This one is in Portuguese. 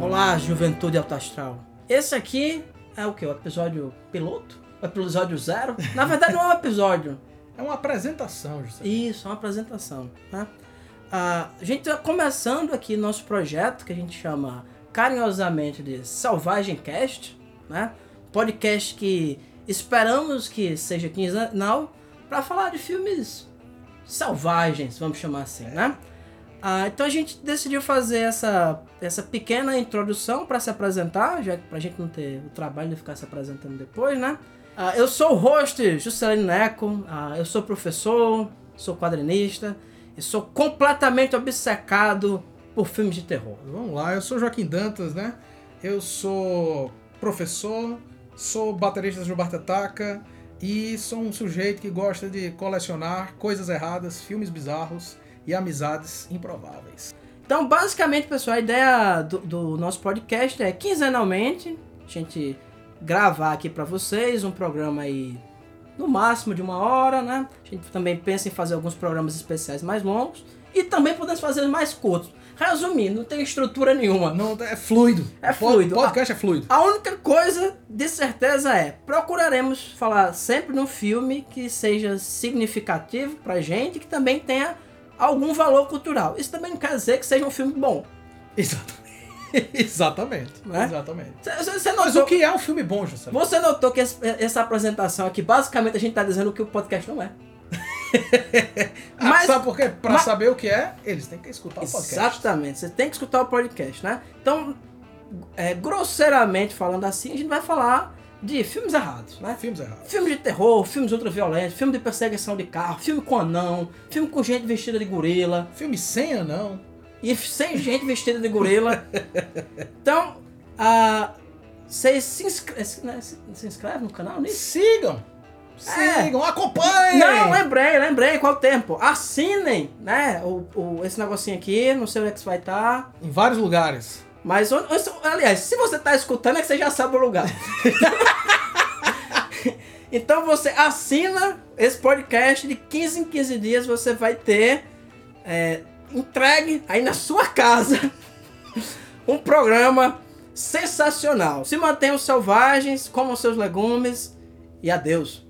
Olá, juventude alto astral. Esse aqui é o que? O episódio piloto? O episódio zero? Na verdade não é um episódio. É uma apresentação, José. Isso, é uma apresentação. Tá? Ah, a gente está começando aqui nosso projeto que a gente chama carinhosamente de Selvagem Cast, né? Podcast que esperamos que seja quinzenal para falar de filmes selvagens, vamos chamar assim, né? Ah, então a gente decidiu fazer essa, essa pequena introdução para se apresentar, já para a gente não ter o trabalho de ficar se apresentando depois, né? Ah, eu sou o host Juscelino Neco, ah, eu sou professor, sou quadrinista e sou completamente obcecado por filmes de terror. Vamos lá, eu sou Joaquim Dantas, né? Eu sou professor, sou baterista do Bartataca e sou um sujeito que gosta de colecionar coisas erradas, filmes bizarros e amizades improváveis. Então, basicamente, pessoal, a ideia do, do nosso podcast é quinzenalmente a gente gravar aqui para vocês um programa aí no máximo de uma hora, né? A gente também pensa em fazer alguns programas especiais mais longos e também podemos fazer mais curtos. Resumindo, não tem estrutura nenhuma. Não, é fluido. É fluido. O podcast é fluido. A única coisa de certeza é, procuraremos falar sempre num filme que seja significativo pra gente, que também tenha algum valor cultural. Isso também não quer dizer que seja um filme bom. Exatamente. Exatamente. Né? Exatamente. Você Mas notou, o que é um filme bom, José? você notou que essa apresentação aqui, basicamente a gente tá dizendo que o podcast não é. Ah, Mas- sabe por quê? Pra mas- saber o que é, eles têm que escutar o podcast. Exatamente, você tem que escutar o podcast, né? Então, é, grosseiramente falando assim, a gente vai falar de filmes errados, né? Filmes errados. Filmes de terror, filmes ultraviolentos, filme de perseguição de carro, filme com anão, filme com gente vestida de gorila Filme sem anão. E sem gente vestida de gorila. Então, vocês se, inscre né, se, se inscrevem no canal nisso? Sigam. É. Sigam, acompanhem. Não, lembrei, lembrei, qual o tempo? Assinem, né? O, o- esse negocinho aqui, não sei onde é que isso vai estar. Em vários lugares. Mas, aliás, se você tá escutando é que você já sabe o lugar. então você assina esse podcast de 15 em 15 dias, você vai ter é, entregue aí na sua casa um programa sensacional. Se mantenham selvagens, comam seus legumes e adeus.